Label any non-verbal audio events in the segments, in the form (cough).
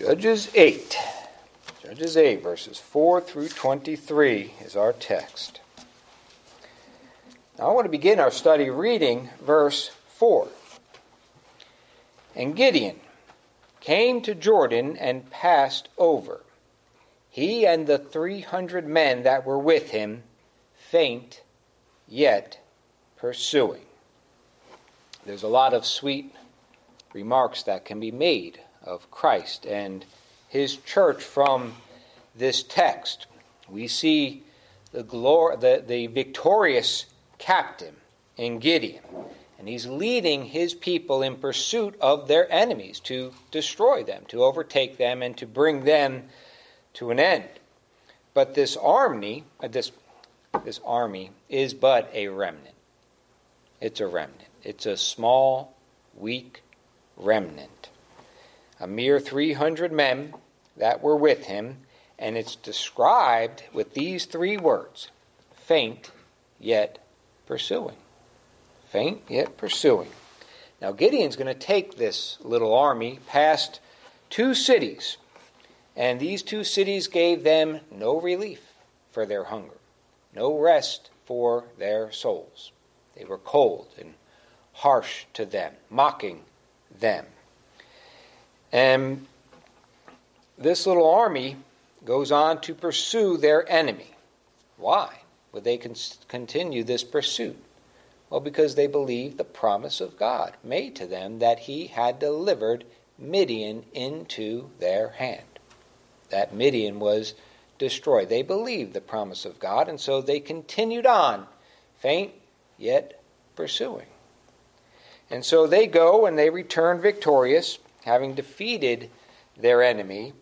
Judges 8. Judges 8, verses 4 through 23 is our text. Now I want to begin our study reading verse 4. And Gideon came to Jordan and passed over, he and the 300 men that were with him, faint, yet pursuing. There's a lot of sweet remarks that can be made of Christ and his church from this text. We see the, glor- the, the victorious captain in Gideon, and he's leading his people in pursuit of their enemies to destroy them, to overtake them, and to bring them to an end. But this army, uh, this, this army is but a remnant. It's a remnant. It's a small, weak remnant a mere 300 men that were with him, and it's described with these three words faint yet pursuing. Faint yet pursuing. Now, Gideon's going to take this little army past two cities, and these two cities gave them no relief for their hunger, no rest for their souls. They were cold and harsh to them, mocking them. And this little army goes on to pursue their enemy. Why would they con- continue this pursuit? Well, because they believed the promise of God made to them that He had delivered Midian into their hand. That Midian was destroyed. They believed the promise of God, and so they continued on, faint yet pursuing. And so they go and they return victorious having defeated their enemy,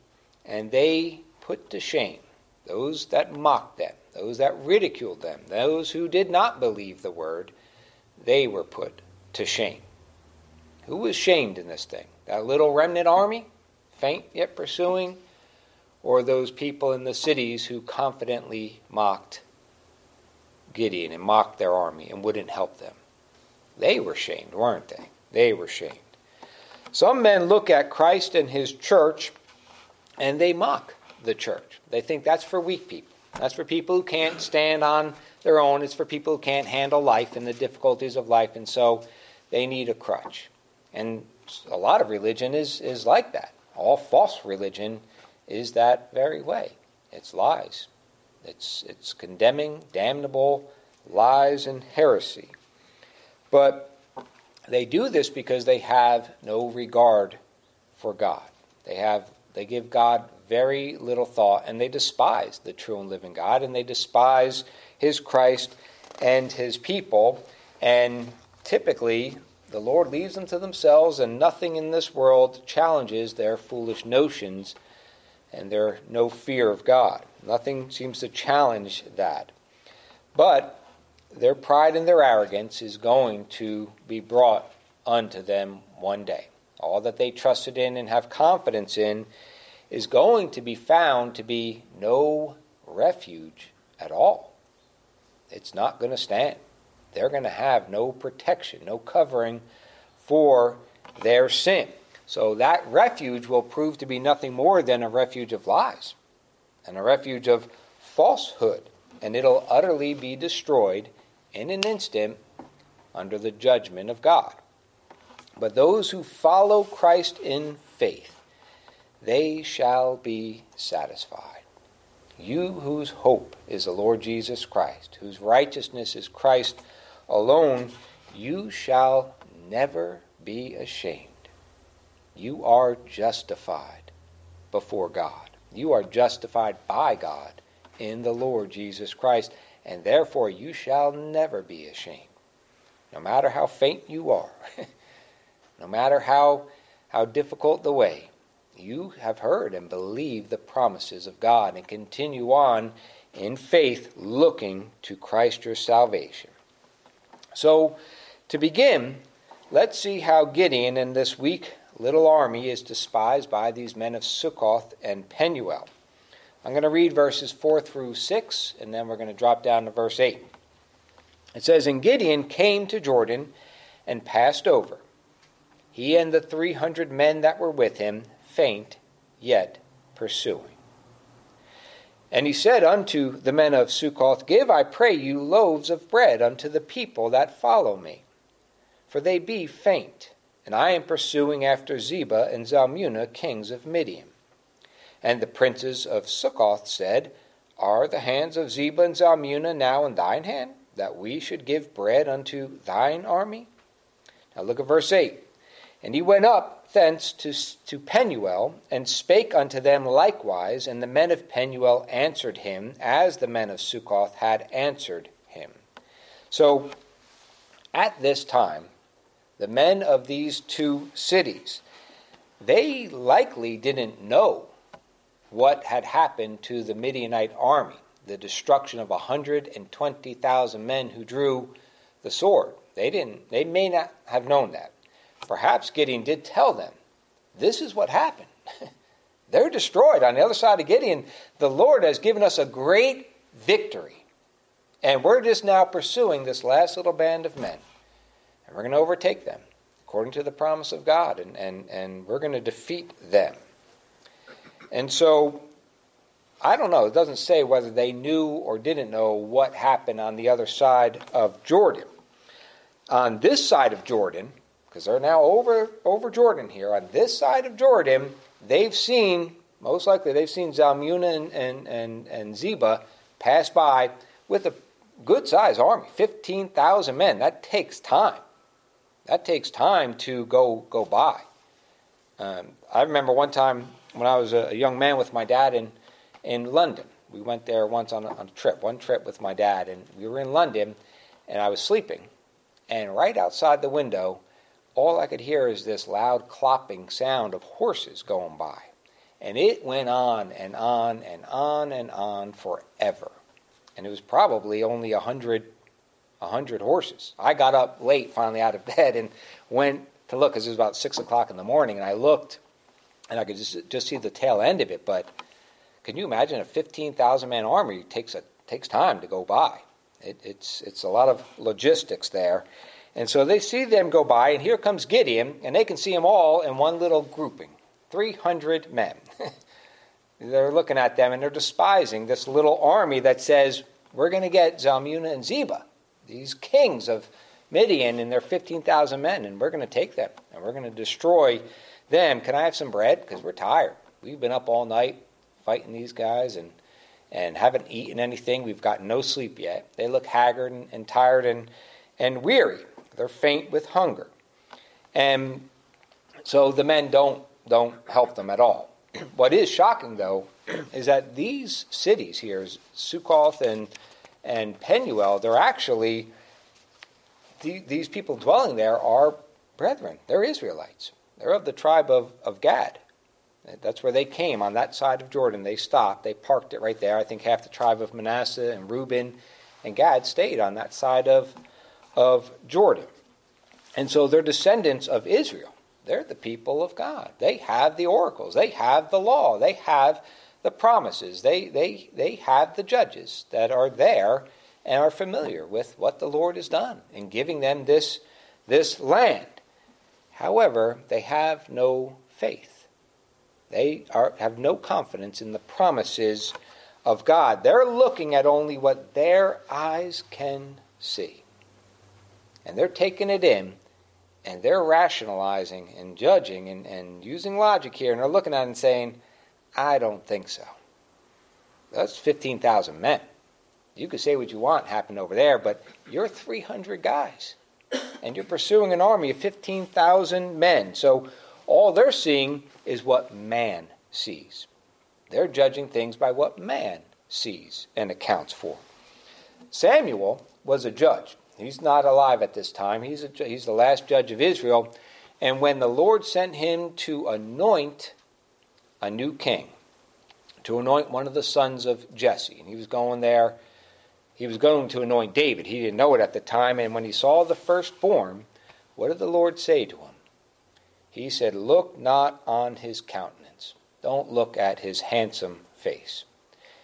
and they put to shame those that mocked them, those that ridiculed them, those who did not believe the word, they were put to shame. Who was shamed in this thing? That little remnant army, faint yet pursuing, or those people in the cities who confidently mocked Gideon and mocked their army and wouldn't help them? They were shamed, weren't they? They were shamed. Some men look at Christ and his church and they mock the church. They think that's for weak people. That's for people who can't stand on their own. It's for people who can't handle life and the difficulties of life, and so they need a crutch. And a lot of religion is, is like that. All false religion is that very way. It's lies. It's, it's condemning, damnable lies and heresy. But they do this because they have no regard for God. They have they give God very little thought and they despise the true and living God and they despise his Christ and his people and typically the Lord leaves them to themselves and nothing in this world challenges their foolish notions and their no fear of God. Nothing seems to challenge that. But their pride and their arrogance is going to be brought unto them one day. All that they trusted in and have confidence in is going to be found to be no refuge at all. It's not going to stand. They're going to have no protection, no covering for their sin. So that refuge will prove to be nothing more than a refuge of lies and a refuge of falsehood. And it'll utterly be destroyed in an instant under the judgment of God. But those who follow Christ in faith, they shall be satisfied. You whose hope is the Lord Jesus Christ, whose righteousness is Christ alone, you shall never be ashamed. You are justified before God. You are justified by God in the Lord Jesus Christ and therefore you shall never be ashamed. No matter how faint you are, (laughs) no matter how, how difficult the way, you have heard and believed the promises of God and continue on in faith looking to Christ your salvation. So, to begin, let's see how Gideon and this weak little army is despised by these men of Succoth and Penuel. I'm going to read verses 4 through 6, and then we're going to drop down to verse 8. It says, And Gideon came to Jordan and passed over, he and the 300 men that were with him, faint, yet pursuing. And he said unto the men of Succoth, Give, I pray you, loaves of bread unto the people that follow me, for they be faint, and I am pursuing after Zebah and Zalmunna, kings of Midian. And the princes of Succoth said, Are the hands of Zebah and Zalmunna now in thine hand, that we should give bread unto thine army? Now look at verse 8. And he went up thence to, to Penuel, and spake unto them likewise, and the men of Penuel answered him, as the men of Succoth had answered him. So, at this time, the men of these two cities, they likely didn't know what had happened to the Midianite army, the destruction of 120,000 men who drew the sword. They didn't they may not have known that. Perhaps Gideon did tell them, this is what happened. (laughs) They're destroyed on the other side of Gideon. The Lord has given us a great victory. And we're just now pursuing this last little band of men. And we're going to overtake them according to the promise of God. And, and, and we're going to defeat them. And so, I don't know. It doesn't say whether they knew or didn't know what happened on the other side of Jordan. On this side of Jordan, because they're now over, over Jordan here, on this side of Jordan, they've seen, most likely, they've seen Zalmunna and, and, and, and Zebah pass by with a good sized army 15,000 men. That takes time. That takes time to go, go by. Um, I remember one time when I was a, young man with my dad in, in London. We went there once on a, on a trip, one trip with my dad, and we were in London, and I was sleeping. And right outside the window, all I could hear is this loud clopping sound of horses going by. And it went on and on and on and on forever. And it was probably only a hundred, a hundred horses. I got up late, finally out of (laughs) bed, and went to look because it was about six o'clock in the morning. And I looked, and I could just, just see the tail end of it. But can you imagine a 15,000 man army takes a takes time to go by? It, it's it's a lot of logistics there. And so they see them go by, and here comes Gideon, and they can see them all in one little grouping 300 men. (laughs) they're looking at them and they're despising this little army that says, We're going to get Zalmunna and Zebah, these kings of Midian, and their 15,000 men, and we're going to take them, and we're going to destroy them, can I have some bread? Because we're tired. We've been up all night fighting these guys and, and haven't eaten anything. We've got no sleep yet. They look haggard and, and tired and, and weary. They're faint with hunger. And so the men don't, don't help them at all. (clears throat) what is shocking, though, (clears throat) is that these cities here, Succoth and, and Penuel, they're actually, the, these people dwelling there are brethren. They're Israelites. They're of the tribe of, of Gad. That's where they came on that side of Jordan. They stopped. They parked it right there. I think half the tribe of Manasseh and Reuben and Gad stayed on that side of, of Jordan. And so they're descendants of Israel. They're the people of God. They have the oracles. They have the law. They have the promises. They, they, they have the judges that are there and are familiar with what the Lord has done in giving them this, this land. However, they have no faith. They are, have no confidence in the promises of God. They're looking at only what their eyes can see. And they're taking it in and they're rationalizing and judging and, and using logic here and they're looking at it and saying, I don't think so. That's 15,000 men. You could say what you want happened over there, but you're 300 guys and you're pursuing an army of 15,000 men. So all they're seeing is what man sees. They're judging things by what man sees and accounts for. Samuel was a judge. He's not alive at this time. He's, a, he's the last judge of Israel. And when the Lord sent him to anoint a new king, to anoint one of the sons of Jesse, and he was going there he was going to anoint David. He didn't know it at the time. And when he saw the first firstborn, what did the Lord say to him? He said, Look not on his countenance. Don't look at his handsome face.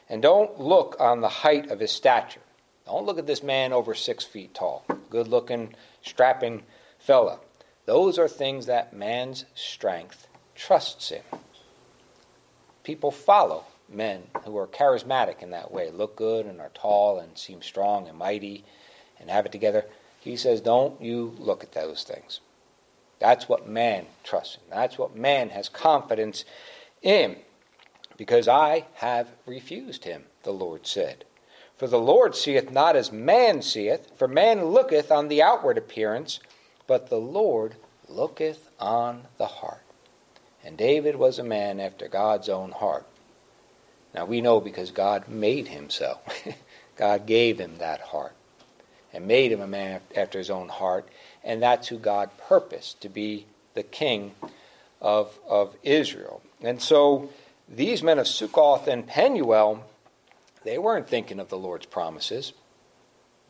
And don't look on the height of his stature. Don't look at this man over six feet tall, good looking, strapping fella. Those are things that man's strength trusts in. people follow men who are charismatic in that way, look good and are tall and seem strong and mighty and have it together. He says, don't you look at those things. That's what man trusts in. That's what man has confidence in. Because I have refused him, the Lord said. For the Lord seeth not as man seeth, for man looketh on the outward appearance, but the Lord looketh on the heart. And David was a man after God's own heart. Now we know because God made him so. (laughs) God gave him that heart and made him a man after his own heart, and that's who God purposed to be the king of, of Israel. And so these men of Succoth and Penuel, they weren't thinking of the Lord's promises.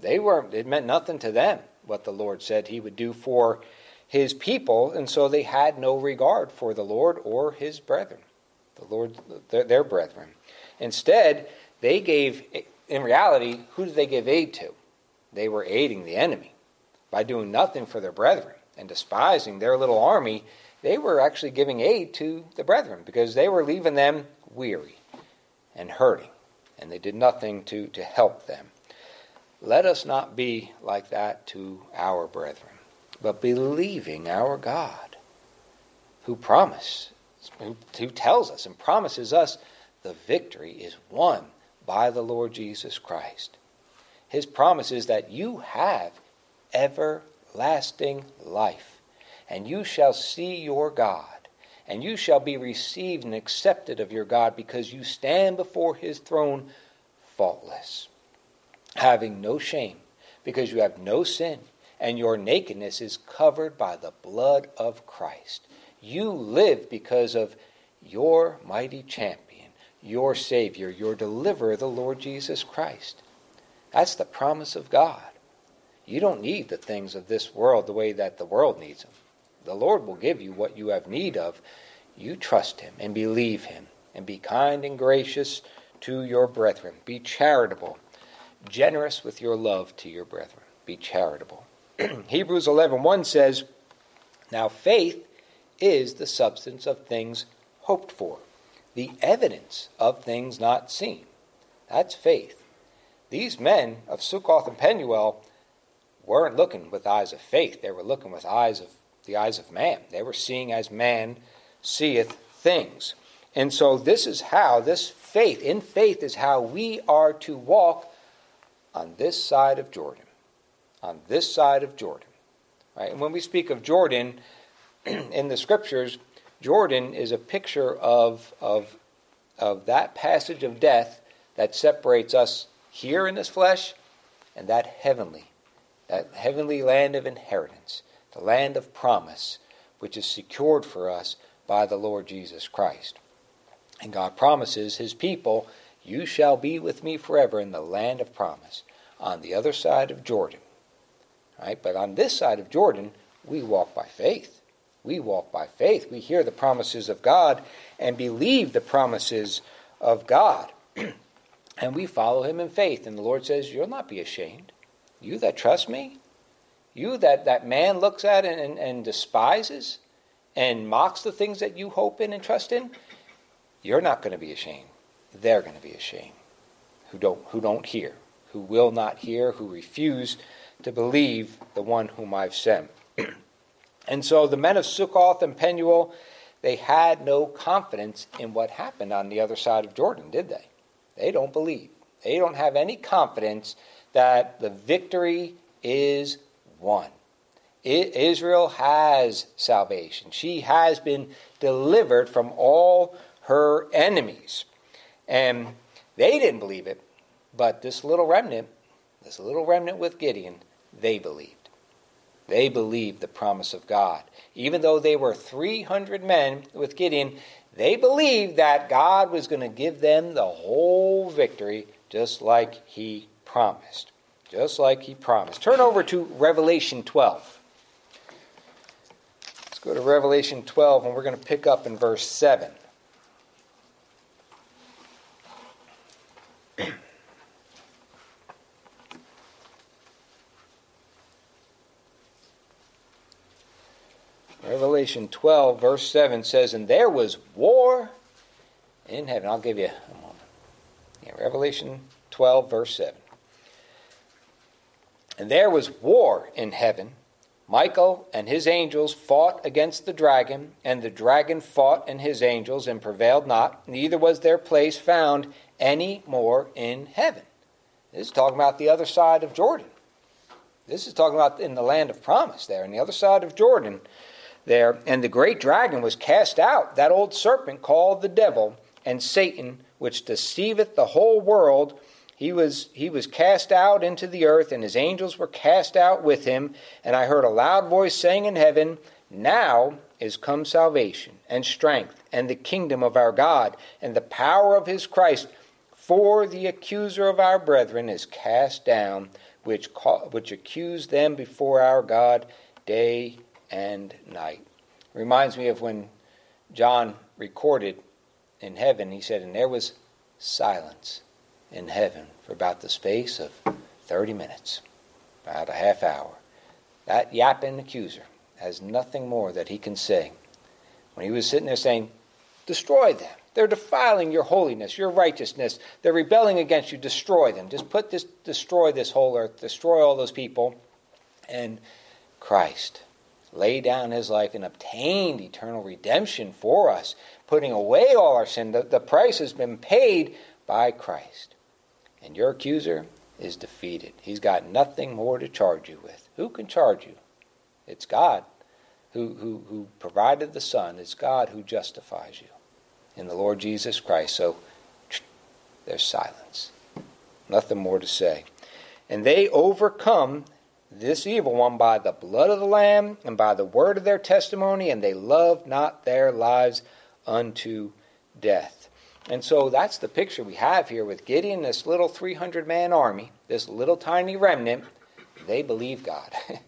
They weren't, it meant nothing to them what the Lord said he would do for his people, and so they had no regard for the Lord or his brethren, the Lord, their, their brethren. Instead, they gave, in reality, who did they give aid to? They were aiding the enemy by doing nothing for their brethren and despising their little army. They were actually giving aid to the brethren because they were leaving them weary and hurting, and they did nothing to, to help them. Let us not be like that to our brethren but believing our God, who promise, who, who tells us and promises us the victory is won by the Lord Jesus Christ. His promise is that you have everlasting life, and you shall see your God, and you shall be received and accepted of your God because you stand before his throne faultless, having no shame, because you have no sin and your nakedness is covered by the blood of Christ. You live because of your mighty champion, your Savior, your deliverer, the Lord Jesus Christ. That's the promise of God. You don't need the things of this world the way that the world needs them. The Lord will give you what you have need of. You trust Him and believe Him, and be kind and gracious to your brethren. Be charitable, generous with your love to your brethren. Be charitable. (clears throat) Hebrews 11:1 says, "Now faith is the substance of things hoped for, the evidence of things not seen." That's faith. These men of Succoth and Penuel weren't looking with eyes of faith. They were looking with eyes of the eyes of man. They were seeing as man seeth things. And so this is how this faith, in faith is how we are to walk on this side of Jordan on this side of Jordan. Right? And when we speak of Jordan (clears throat) in the scriptures, Jordan is a picture of, of, of that passage of death that separates us here in this flesh and that heavenly, that heavenly land of inheritance, the land of promise, which is secured for us by the Lord Jesus Christ. And God promises his people, You shall be with me forever in the land of promise, on the other side of Jordan. Right? But on this side of Jordan, we walk by faith. We walk by faith. We hear the promises of God and believe the promises of God. (clears throat) and we follow him in faith. And the Lord says, You'll not be ashamed. You that trust me, you that, that man looks at and, and, and despises and mocks the things that you hope in and trust in, you're not going to be ashamed. They're going to be ashamed who don't, who don't hear, who will not hear, who refuse to believe the one whom I've sent. (clears throat) and so the men of Sukkoth and Penuel, they had no confidence in what happened on the other side of Jordan, did they? They don't believe. They don't have any confidence that the victory is won. Israel has salvation. She has been delivered from all her enemies. And they didn't believe it, but this little remnant, this little remnant with Gideon, they believed. They believed the promise of God. Even though they were 300 men with Gideon, they believed that God was going to give them the whole victory just like he promised. Just like he promised. Turn over to Revelation 12. Let's go to Revelation 12 and we're going to pick up in verse 7. Revelation 12, verse 7 says, And there was war in heaven. I'll give you a moment. Yeah, Revelation 12, verse 7. And there was war in heaven. Michael and his angels fought against the dragon, and the dragon fought and his angels and prevailed not. Neither was their place found any more in heaven. This is talking about the other side of Jordan. This is talking about in the land of promise there, on the other side of Jordan there. And the great dragon was cast out, that old serpent called the devil and Satan, which deceiveth the whole world. He was, he was cast out into the earth, and his angels were cast out with him. And I heard a loud voice saying in heaven, Now is come salvation, and strength, and the kingdom of our God, and the power of his Christ. For the accuser of our brethren is cast down, which, which accused them before our God day and night. Reminds me of when John recorded in heaven, he said, and there was silence in heaven for about the space of 30 minutes, about a half hour. That yapping accuser has nothing more that he can say. When he was sitting there saying, Destroy them. They're defiling your holiness, your righteousness. They're rebelling against you. Destroy them. Just put this, destroy this whole earth, destroy all those people. And Christ laid down his life and obtained eternal redemption for us, putting away all our sin. The, the price has been paid by Christ. And your accuser is defeated. He's got nothing more to charge you with. Who can charge you? It's God who, who, who provided the Son. It's God who justifies you in the Lord Jesus Christ. So there's silence. Nothing more to say. And they overcome this evil one by the blood of the Lamb and by the word of their testimony, and they loved not their lives unto death. And so that's the picture we have here with Gideon, this little 300 man army, this little tiny remnant. They believe God. (laughs)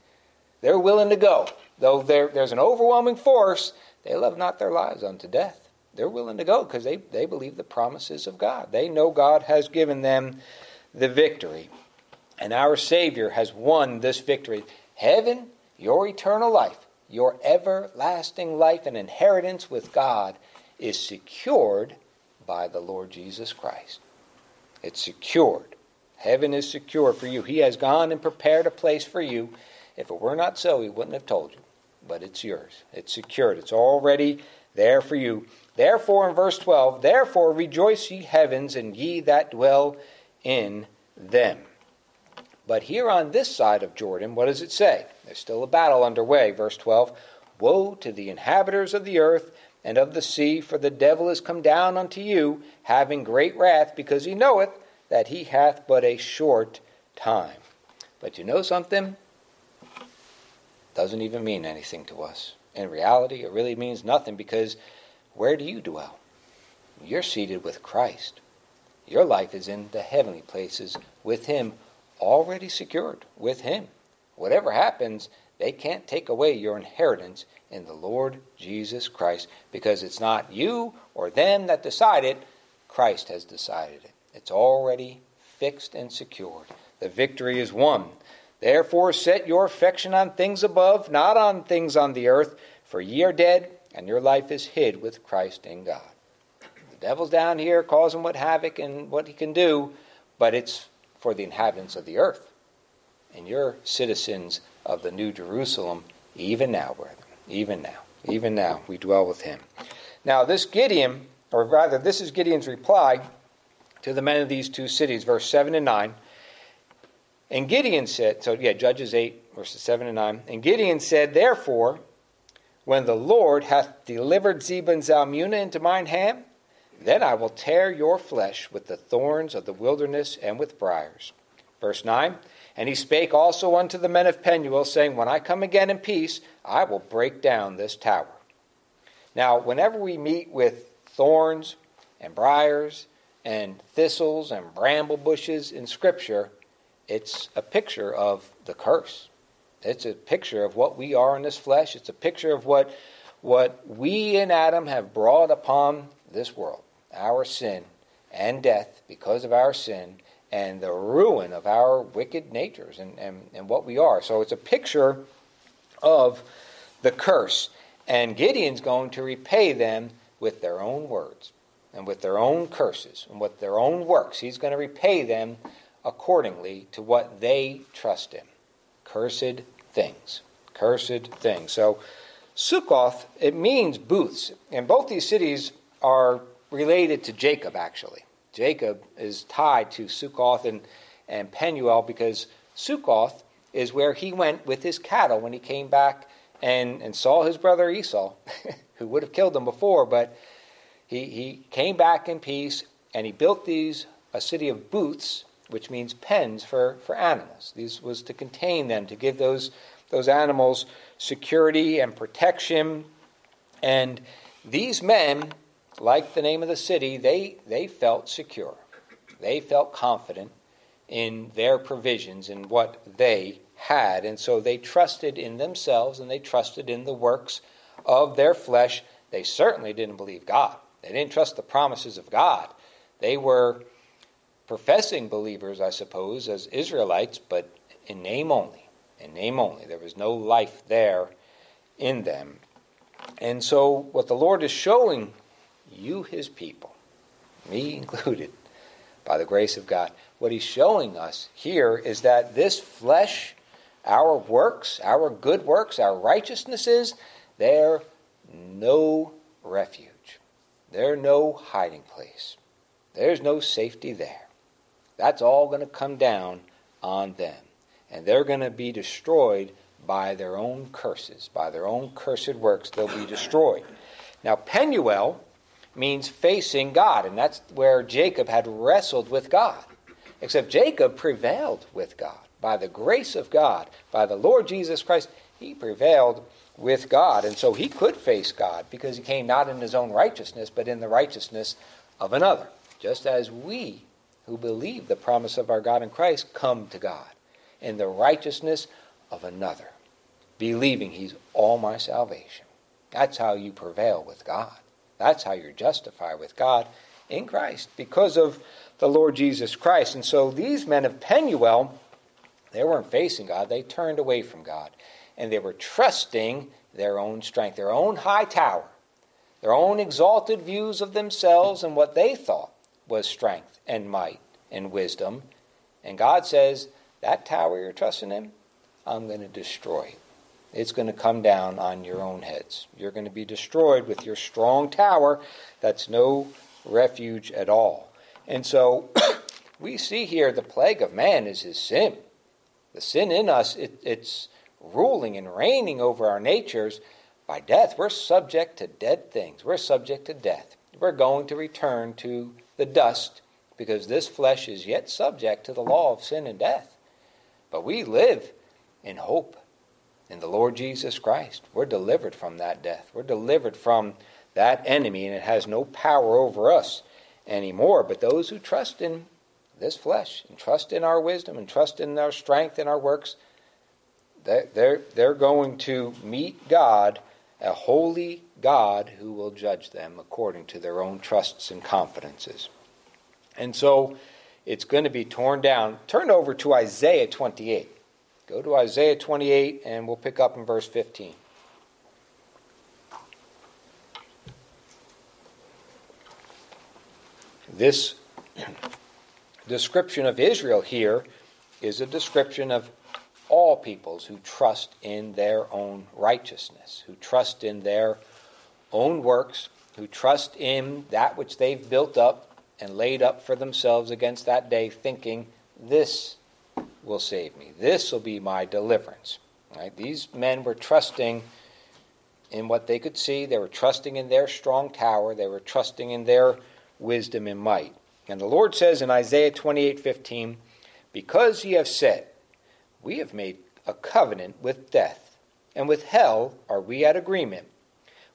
They're willing to go. Though there's an overwhelming force, they love not their lives unto death. They're willing to go because they, they believe the promises of God. They know God has given them the victory. And our Savior has won this victory. Heaven, your eternal life, your everlasting life and inheritance with God is secured by the Lord Jesus Christ. It's secured. Heaven is secure for you. He has gone and prepared a place for you. If it were not so, He wouldn't have told you. But it's yours. It's secured. It's already there for you. Therefore, in verse 12, therefore rejoice ye heavens, and ye that dwell in them. But here on this side of Jordan, what does it say? There's still a battle underway. Verse 12 Woe to the inhabitants of the earth and of the sea, for the devil is come down unto you, having great wrath, because he knoweth that he hath but a short time. But you know something? Doesn't even mean anything to us. In reality, it really means nothing because where do you dwell? You're seated with Christ. Your life is in the heavenly places with Him already secured with Him. Whatever happens, they can't take away your inheritance in the Lord Jesus Christ because it's not you or them that decide it, Christ has decided it. It's already fixed and secured. The victory is won. Therefore, set your affection on things above, not on things on the earth, for ye are dead, and your life is hid with Christ in God. The devil's down here causing what havoc and what he can do, but it's for the inhabitants of the earth. And you're citizens of the New Jerusalem even now, brethren. Even now. Even now, we dwell with him. Now, this Gideon, or rather, this is Gideon's reply to the men of these two cities, verse 7 and 9. And Gideon said, so yeah, Judges 8, verses 7 and 9. And Gideon said, Therefore, when the Lord hath delivered Zebah and Zalmunna into mine hand, then I will tear your flesh with the thorns of the wilderness and with briers. Verse 9 And he spake also unto the men of Penuel, saying, When I come again in peace, I will break down this tower. Now, whenever we meet with thorns and briers and thistles and bramble bushes in Scripture, it's a picture of the curse. It's a picture of what we are in this flesh. It's a picture of what, what we in Adam have brought upon this world our sin and death because of our sin and the ruin of our wicked natures and, and, and what we are. So it's a picture of the curse. And Gideon's going to repay them with their own words. and with their own curses and with their own works. He's going to repay them accordingly to what they trust in. Cursed things. Cursed things. So, Sukkoth, it means booths. And both these cities are related to Jacob, actually. Jacob is tied to Sukkoth and, and Penuel because Sukkoth is where he went with his cattle when he came back and, and saw his brother Esau, (laughs) who would have killed him before, but he, he came back in peace and he built these, a city of booths, which means pens for, for animals. These was to contain them, to give those, those animals security and protection. And these men, like the name of the city, they, they felt secure. They felt confident in their provisions and what they had. And so they trusted in themselves and they trusted in the works of their flesh. They certainly didn't believe God. They didn't trust the promises of God. They were professing believers, I suppose, as Israelites, but in name only. In name only. There was no life there in them. And so, what the Lord is showing you, his people, me included, by the grace of God, what he's showing us here is that this flesh, our works, our good works, our righteousnesses, they're no refuge. They're no hiding place. There's no safety there. That's all going to come down on them. And they're going to be destroyed by their own curses, by their own cursed works. They'll be destroyed. Now, Penuel means facing God, and that's where Jacob had wrestled with God. Except Jacob prevailed with God. By the grace of God, by the Lord Jesus Christ, he prevailed with God. And so he could face God because he came not in his own righteousness, but in the righteousness of another. Just as we who believe the promise of our God in Christ come to God in the righteousness of another, believing he's all my salvation. That's how you prevail with God. That's how you're justified with God in Christ because of the Lord Jesus Christ. And so these men of Penuel, they weren't facing God, they turned away from God. And they were trusting their own strength, their own high tower, their own exalted views of themselves and what they thought was strength and might and wisdom. And God says, That tower you're trusting in, I'm going to destroy it. It's going to come down on your own heads. You're going to be destroyed with your strong tower that's no refuge at all. And so (coughs) we see here the plague of man is his sin. The sin in us, it, it's ruling and reigning over our natures. By death, we're subject to dead things. We're subject to death. We're going to return to the dust because this flesh is yet subject to the law of sin and death. But we live in hope in the Lord Jesus Christ. We're delivered from that death. We're delivered from that enemy, and it has no power over us anymore. But those who trust in this flesh and trust in our wisdom and trust in our strength and our works, they're, they're going to meet God, a holy God who will judge them according to their own trusts and confidences. And so it's going to be torn down. Turn over to Isaiah 28. Go to Isaiah 28 and we'll pick up in verse 15. This (clears throat) description of Israel here is a description of all peoples who trust in their own righteousness, who trust in their own works, who trust in that which they've built up and laid up for themselves against that day, thinking, This will save me. This will be my deliverance. Right? These men were trusting in what they could see. They were trusting in their strong tower. They were trusting in their wisdom and might. And the Lord says in Isaiah 28:15, "Because ye have said, we have made a covenant with death, and with hell are we at agreement.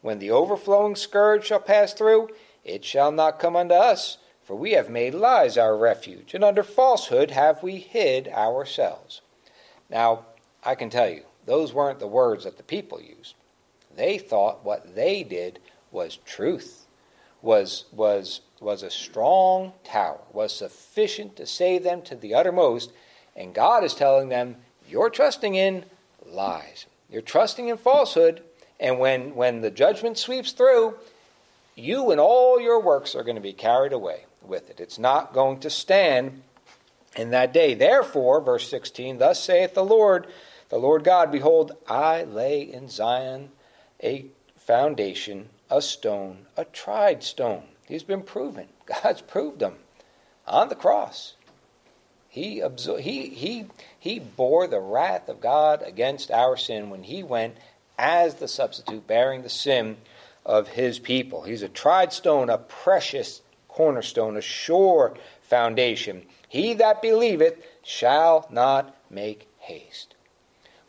When the overflowing scourge shall pass through, it shall not come unto us, for we have made lies our refuge, and under falsehood have we hid ourselves." Now, I can tell you, those weren't the words that the people used. They thought what they did was truth, was was was a strong tower, was sufficient to save them to the uttermost, and God is telling them, You're trusting in lies. You're trusting in falsehood, and when, when the judgment sweeps through, you and all your works are going to be carried away with it. It's not going to stand in that day. Therefore, verse 16, thus saith the Lord, the Lord God, behold, I lay in Zion a foundation, a stone, a tried stone. He's been proven. (laughs) God's proved him on the cross. He, absor- he, he, he bore the wrath of God against our sin when he went as the substitute, bearing the sin of his people. He's a tried stone, a precious cornerstone, a sure foundation. He that believeth shall not make haste.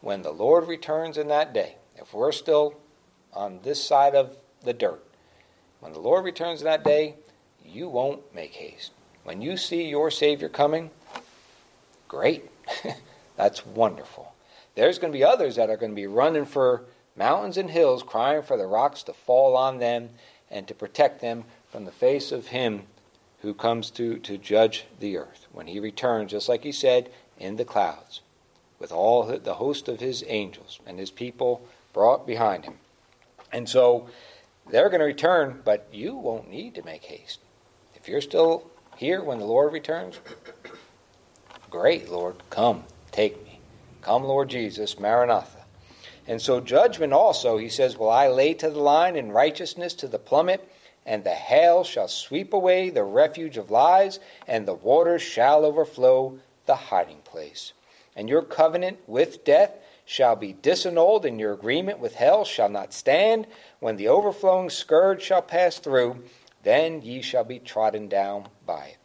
When the Lord returns in that day, if we're still on this side of the dirt, when the Lord returns in that day, you won't make haste. When you see your Savior coming, great. (laughs) That's wonderful. There's going to be others that are going to be running for mountains and hills, crying for the rocks to fall on them and to protect them from the face of Him who comes to, to judge the earth. When He returns, just like He said, in the clouds, with all the host of His angels and His people brought behind Him. And so they're going to return, but you won't need to make haste. If you're still here when the Lord returns, great, Lord, come, take me. Come, Lord Jesus, Maranatha. And so, judgment also, he says, Will I lay to the line in righteousness to the plummet, and the hail shall sweep away the refuge of lies, and the waters shall overflow the hiding place. And your covenant with death shall be disannulled, and your agreement with hell shall not stand. When the overflowing scourge shall pass through, then ye shall be trodden down by it.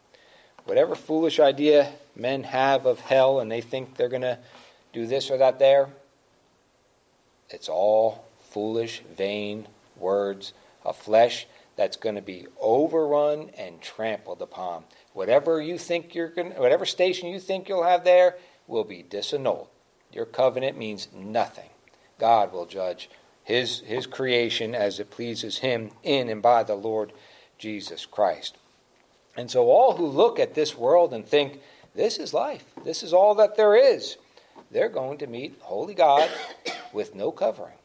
Whatever foolish idea men have of hell and they think they're going to do this or that there, it's all foolish, vain words of flesh that's going to be overrun and trampled upon. Whatever you think you're going, whatever station you think you'll have there, will be disannulled. Your covenant means nothing. God will judge his his creation as it pleases him in and by the Lord Jesus Christ. And so all who look at this world and think this is life, this is all that there is, they're going to meet holy God (coughs) with no covering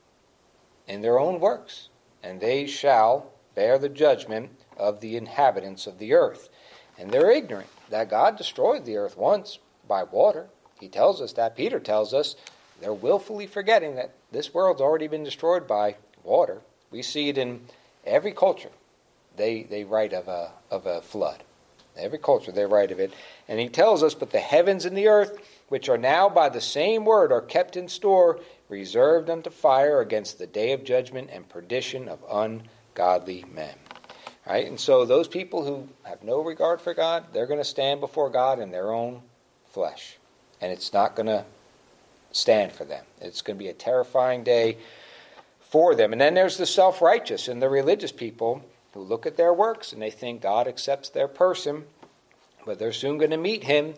in their own works, and they shall bear the judgment of the inhabitants of the earth. And they're ignorant that God destroyed the earth once by water. He tells us that. Peter tells us they're willfully forgetting that this world's already been destroyed by water. We see it in every culture. They, they write of a, of a flood. Every culture, they write of it. And he tells us, But the heavens and the earth which are now by the same word are kept in store, reserved unto fire against the day of judgment and perdition of ungodly men. Right? And so those people who have no regard for God, they're going to stand before God in their own flesh. And it's not going to stand for them. It's going to be a terrifying day for them. And then there's the self righteous and the religious people who look at their works and they think God accepts their person, but they're soon going to meet Him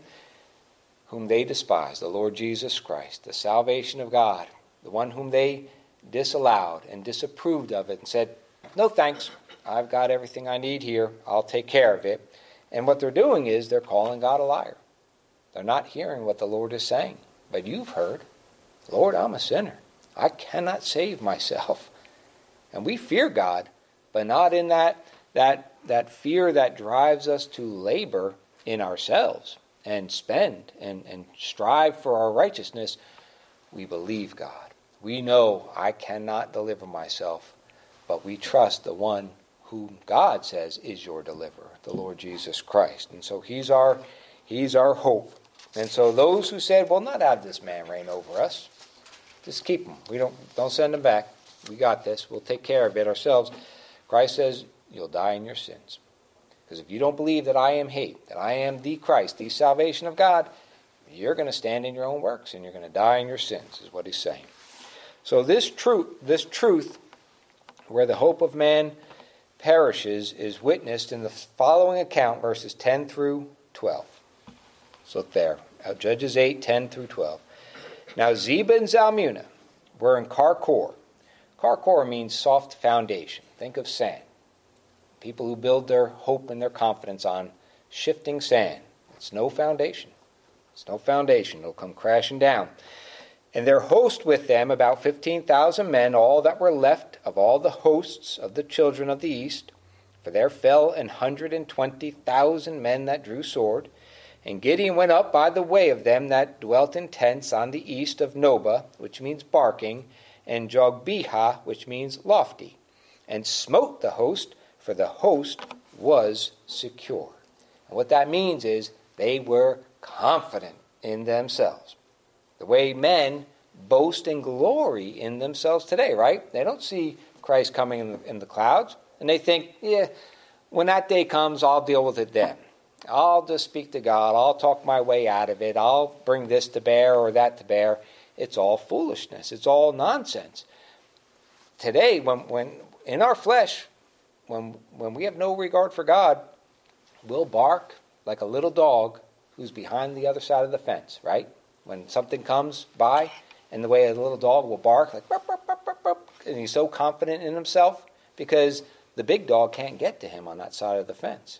whom they despise, the Lord Jesus Christ, the salvation of God, the one whom they disallowed and disapproved of it and said, No thanks, I've got everything I need here, I'll take care of it. And what they're doing is they're calling God a liar. They're not hearing what the Lord is saying. But you've heard, Lord, I'm a sinner. I cannot save myself. And we fear God, but not in that, that, that fear that drives us to labor in ourselves and spend and, and strive for our righteousness, we believe God. We know I cannot deliver myself, but we trust the one whom God says is your deliverer, the Lord Jesus Christ. And so he's our he's our hope. And so those who said, "Well, not have this man reign over us. Just keep him. We don't don't send him back. We got this. We'll take care of it ourselves." Christ says, "You'll die in your sins." Because if you don't believe that I am hate, that I am the Christ, the salvation of God, you're going to stand in your own works and you're going to die in your sins, is what he's saying. So this truth, this truth, where the hope of man perishes, is witnessed in the following account, verses 10 through 12. So there, uh, Judges 8, 10 through 12. Now Zebah and Zalmunna were in Karkor. Karkor means soft foundation. Think of sand. People who build their hope and their confidence on shifting sand. It's no foundation. It's no foundation. It'll come crashing down. And their host with them, about 15,000 men, all that were left of all the hosts of the children of the east, For there fell an hundred and twenty thousand men that drew sword. And Gideon went up by the way of them that dwelt in tents on the east of Nobah, which means barking, and Jogbehah, which means lofty, and smote the host, for the host was secure. And what that means is they were confident in themselves. The way men boast and glory in themselves today, right? They don't see Christ coming in the, in the clouds, and they think, yeah, when that day comes, I'll deal with it then. I'll just speak to God. I'll talk my way out of it. I'll bring this to bear or that to bear. It's all foolishness. It's all nonsense. Today, when, when in our flesh, when, when we have no regard for God, we'll bark like a little dog who's behind the other side of the fence, right? When something comes by, and the way a little dog will bark, like, burp, burp, burp, and he's so confident in himself because the big dog can't get to him on that side of the fence.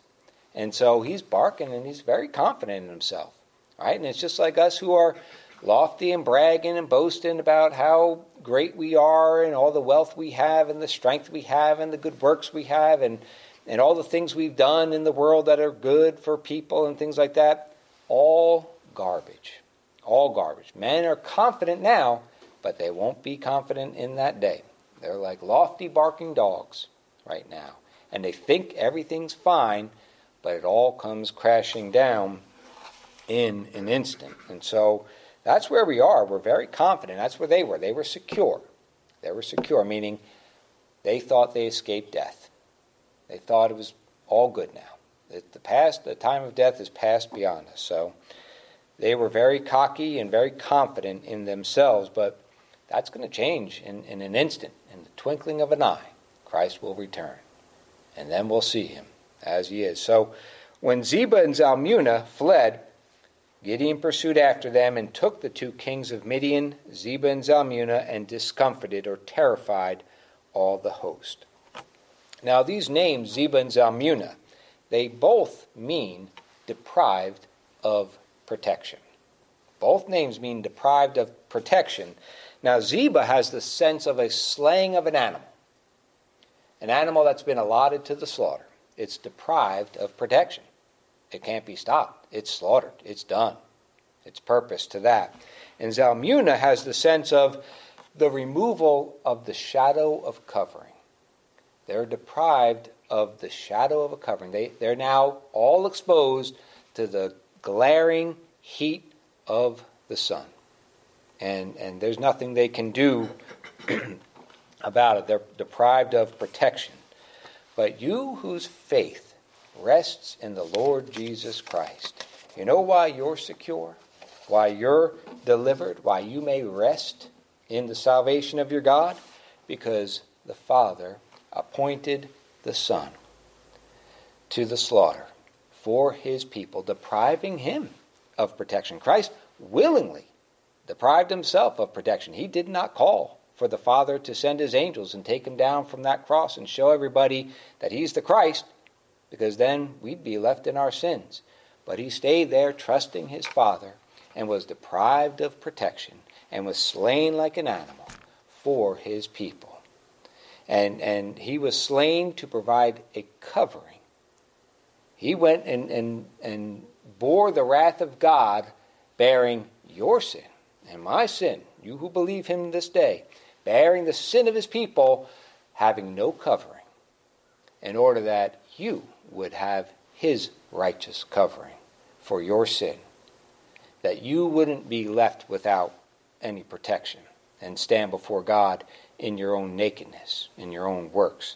And so he's barking and he's very confident in himself. Right? And it's just like us who are lofty and bragging and boasting about how great we are and all the wealth we have and the strength we have and the good works we have and, and all the things we've done in the world that are good for people and things like that. All garbage. All garbage. Men are confident now, but they won't be confident in that day. They're like lofty barking dogs right now. And they think everything's fine but it all comes crashing down in an instant. And so that's where we are. We're very confident. That's where they were. They were secure. They were secure, meaning they thought they escaped death. They thought it was all good now. The past, the time of death is past beyond us. So they were very cocky and very confident in themselves, but that's going to change in, in an instant. In the twinkling of an eye, Christ will return. And then we'll see him as he is. So when Zebah and Zalmunna fled, Gideon pursued after them and took the two kings of Midian, Zebah and Zalmunna, and discomfited or terrified all the host. Now, these names, Zebah and Zalmunna, they both mean deprived of protection. Both names mean deprived of protection. Now, Zebah has the sense of a slaying of an animal, an animal that's been allotted to the slaughter it's deprived of protection. It can't be stopped. It's slaughtered. It's done. It's purpose to that. And Zalmunna has the sense of the removal of the shadow of covering. They're deprived of the shadow of a covering. They, they're now all exposed to the glaring heat of the sun. And, and there's nothing they can do (clears throat) about it. They're deprived of protection. But you whose faith rests in the Lord Jesus Christ, you know why you're secure? Why you're delivered? Why you may rest in the salvation of your God? Because the Father appointed the Son to the slaughter for his people, depriving him of protection. Christ willingly deprived himself of protection. He did not call for the Father to send his angels and take him down from that cross and show everybody that he's the Christ, because then we'd be left in our sins. But he stayed there trusting his Father and was deprived of protection and was slain like an animal for his people. And, and he was slain to provide a covering. He went and, and, and bore the wrath of God, bearing your sin and my sin, you who believe him this day bearing the sin of his people, having no covering, in order that you would have his righteous covering for your sin, that you wouldn't be left without any protection and stand before God in your own nakedness, in your own works,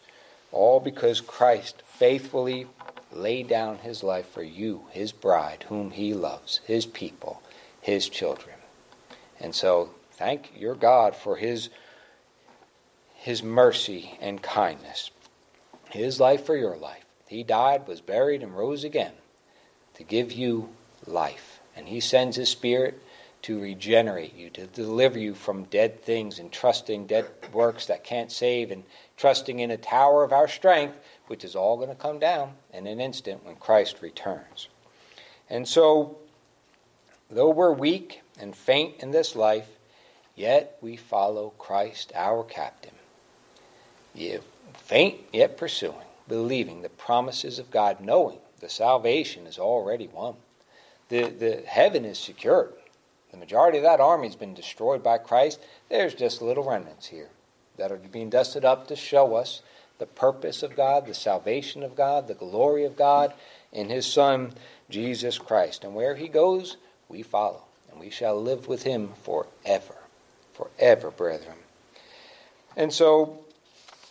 all because Christ faithfully laid down his life for you, his bride, whom he loves, his people, his children. And so, thank your God for his his mercy and kindness. His life for your life. He died, was buried, and rose again to give you life. And he sends his spirit to regenerate you, to deliver you from dead things and trusting dead works that can't save and trusting in a tower of our strength, which is all going to come down in an instant when Christ returns. And so, though we're weak and faint in this life, yet we follow Christ, our captain faint yet pursuing, believing the promises of God, knowing the salvation is already won. The, the heaven is secured. The majority of that army has been destroyed by Christ. There's just little remnants here that are being dusted up to show us the purpose of God, the salvation of God, the glory of God in His Son, Jesus Christ. And where He goes, we follow, and we shall live with Him forever. Forever, brethren. And so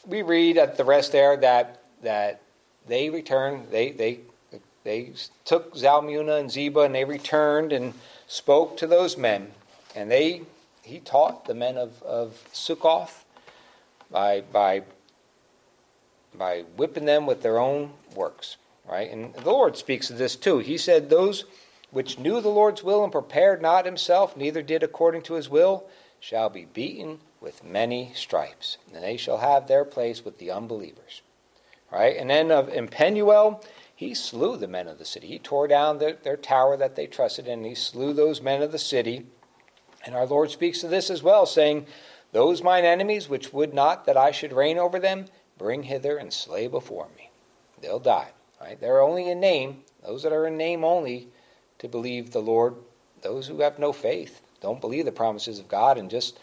we read at the rest there that that they returned, they they they took Zalmunna and Zebah and they returned and spoke to those men, and they he taught the men of, of Sukkoth by by by whipping them with their own works. Right? And the Lord speaks of this too. He said, Those which knew the Lord's will and prepared not himself, neither did according to his will, shall be beaten with many stripes, and they shall have their place with the unbelievers. Right? And then of in Penuel, he slew the men of the city. He tore down their, their tower that they trusted in, and he slew those men of the city. And our Lord speaks of this as well, saying, Those mine enemies which would not that I should reign over them, bring hither and slay before me. They'll die. Right? They're only in name. Those that are in name only to believe the Lord. Those who have no faith don't believe the promises of God and just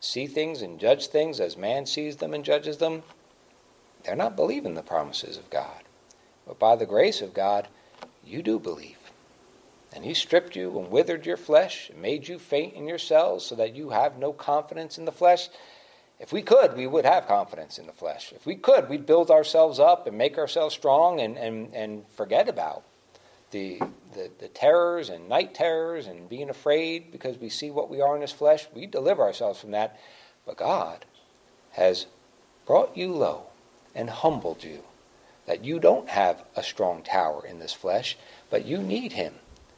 see things and judge things as man sees them and judges them. They're not believing the promises of God. But by the grace of God, you do believe. And He stripped you and withered your flesh and made you faint in your cells so that you have no confidence in the flesh. If we could, we would have confidence in the flesh. If we could, we'd build ourselves up and make ourselves strong and, and, and forget about the, the, the terrors and night terrors and being afraid because we see what we are in this flesh. We deliver ourselves from that. But God has brought you low and humbled you that you don't have a strong tower in this flesh, but you need Him.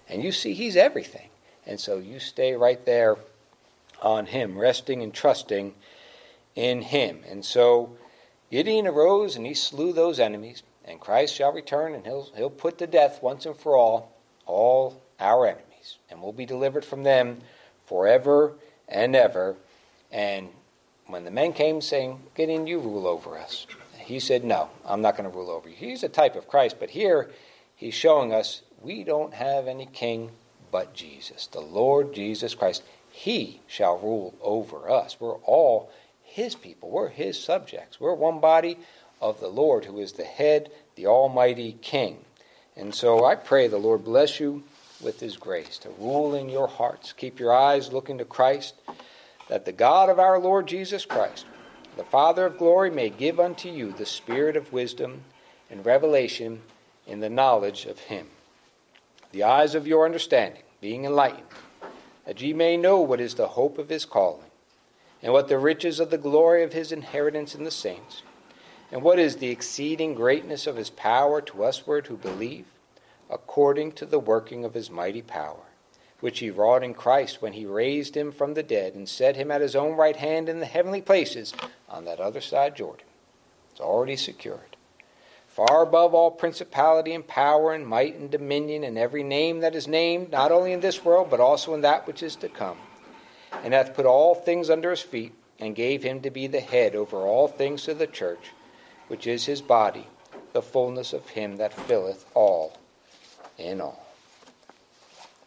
And you see He's everything. And so you stay right there on Him, resting and trusting in him. And so Gideon arose and he slew those enemies, and Christ shall return and he'll, he'll put to death once and for all all our enemies, and we'll be delivered from them forever and ever. And when the men came saying, Gideon, you rule over us, he said, No, I'm not going to rule over you. He's a type of Christ, but here he's showing us we don't have any king but Jesus, the Lord Jesus Christ. He shall rule over us. We're all his people. We're his subjects. We're one body of the Lord, who is the head, the Almighty King. And so I pray the Lord bless you with his grace to rule in your hearts. Keep your eyes looking to Christ, that the God of our Lord Jesus Christ, the Father of glory, may give unto you the spirit of wisdom and revelation in the knowledge of him. The eyes of your understanding being enlightened, that ye may know what is the hope of his calling and what the riches of the glory of his inheritance in the saints, and what is the exceeding greatness of his power to usward who believe, according to the working of his mighty power, which he wrought in Christ when he raised him from the dead and set him at his own right hand in the heavenly places on that other side Jordan. It's already secured. Far above all principality and power and might and dominion and every name that is named, not only in this world, but also in that which is to come and hath put all things under his feet, and gave him to be the head over all things to the church, which is his body, the fullness of him that filleth all in all.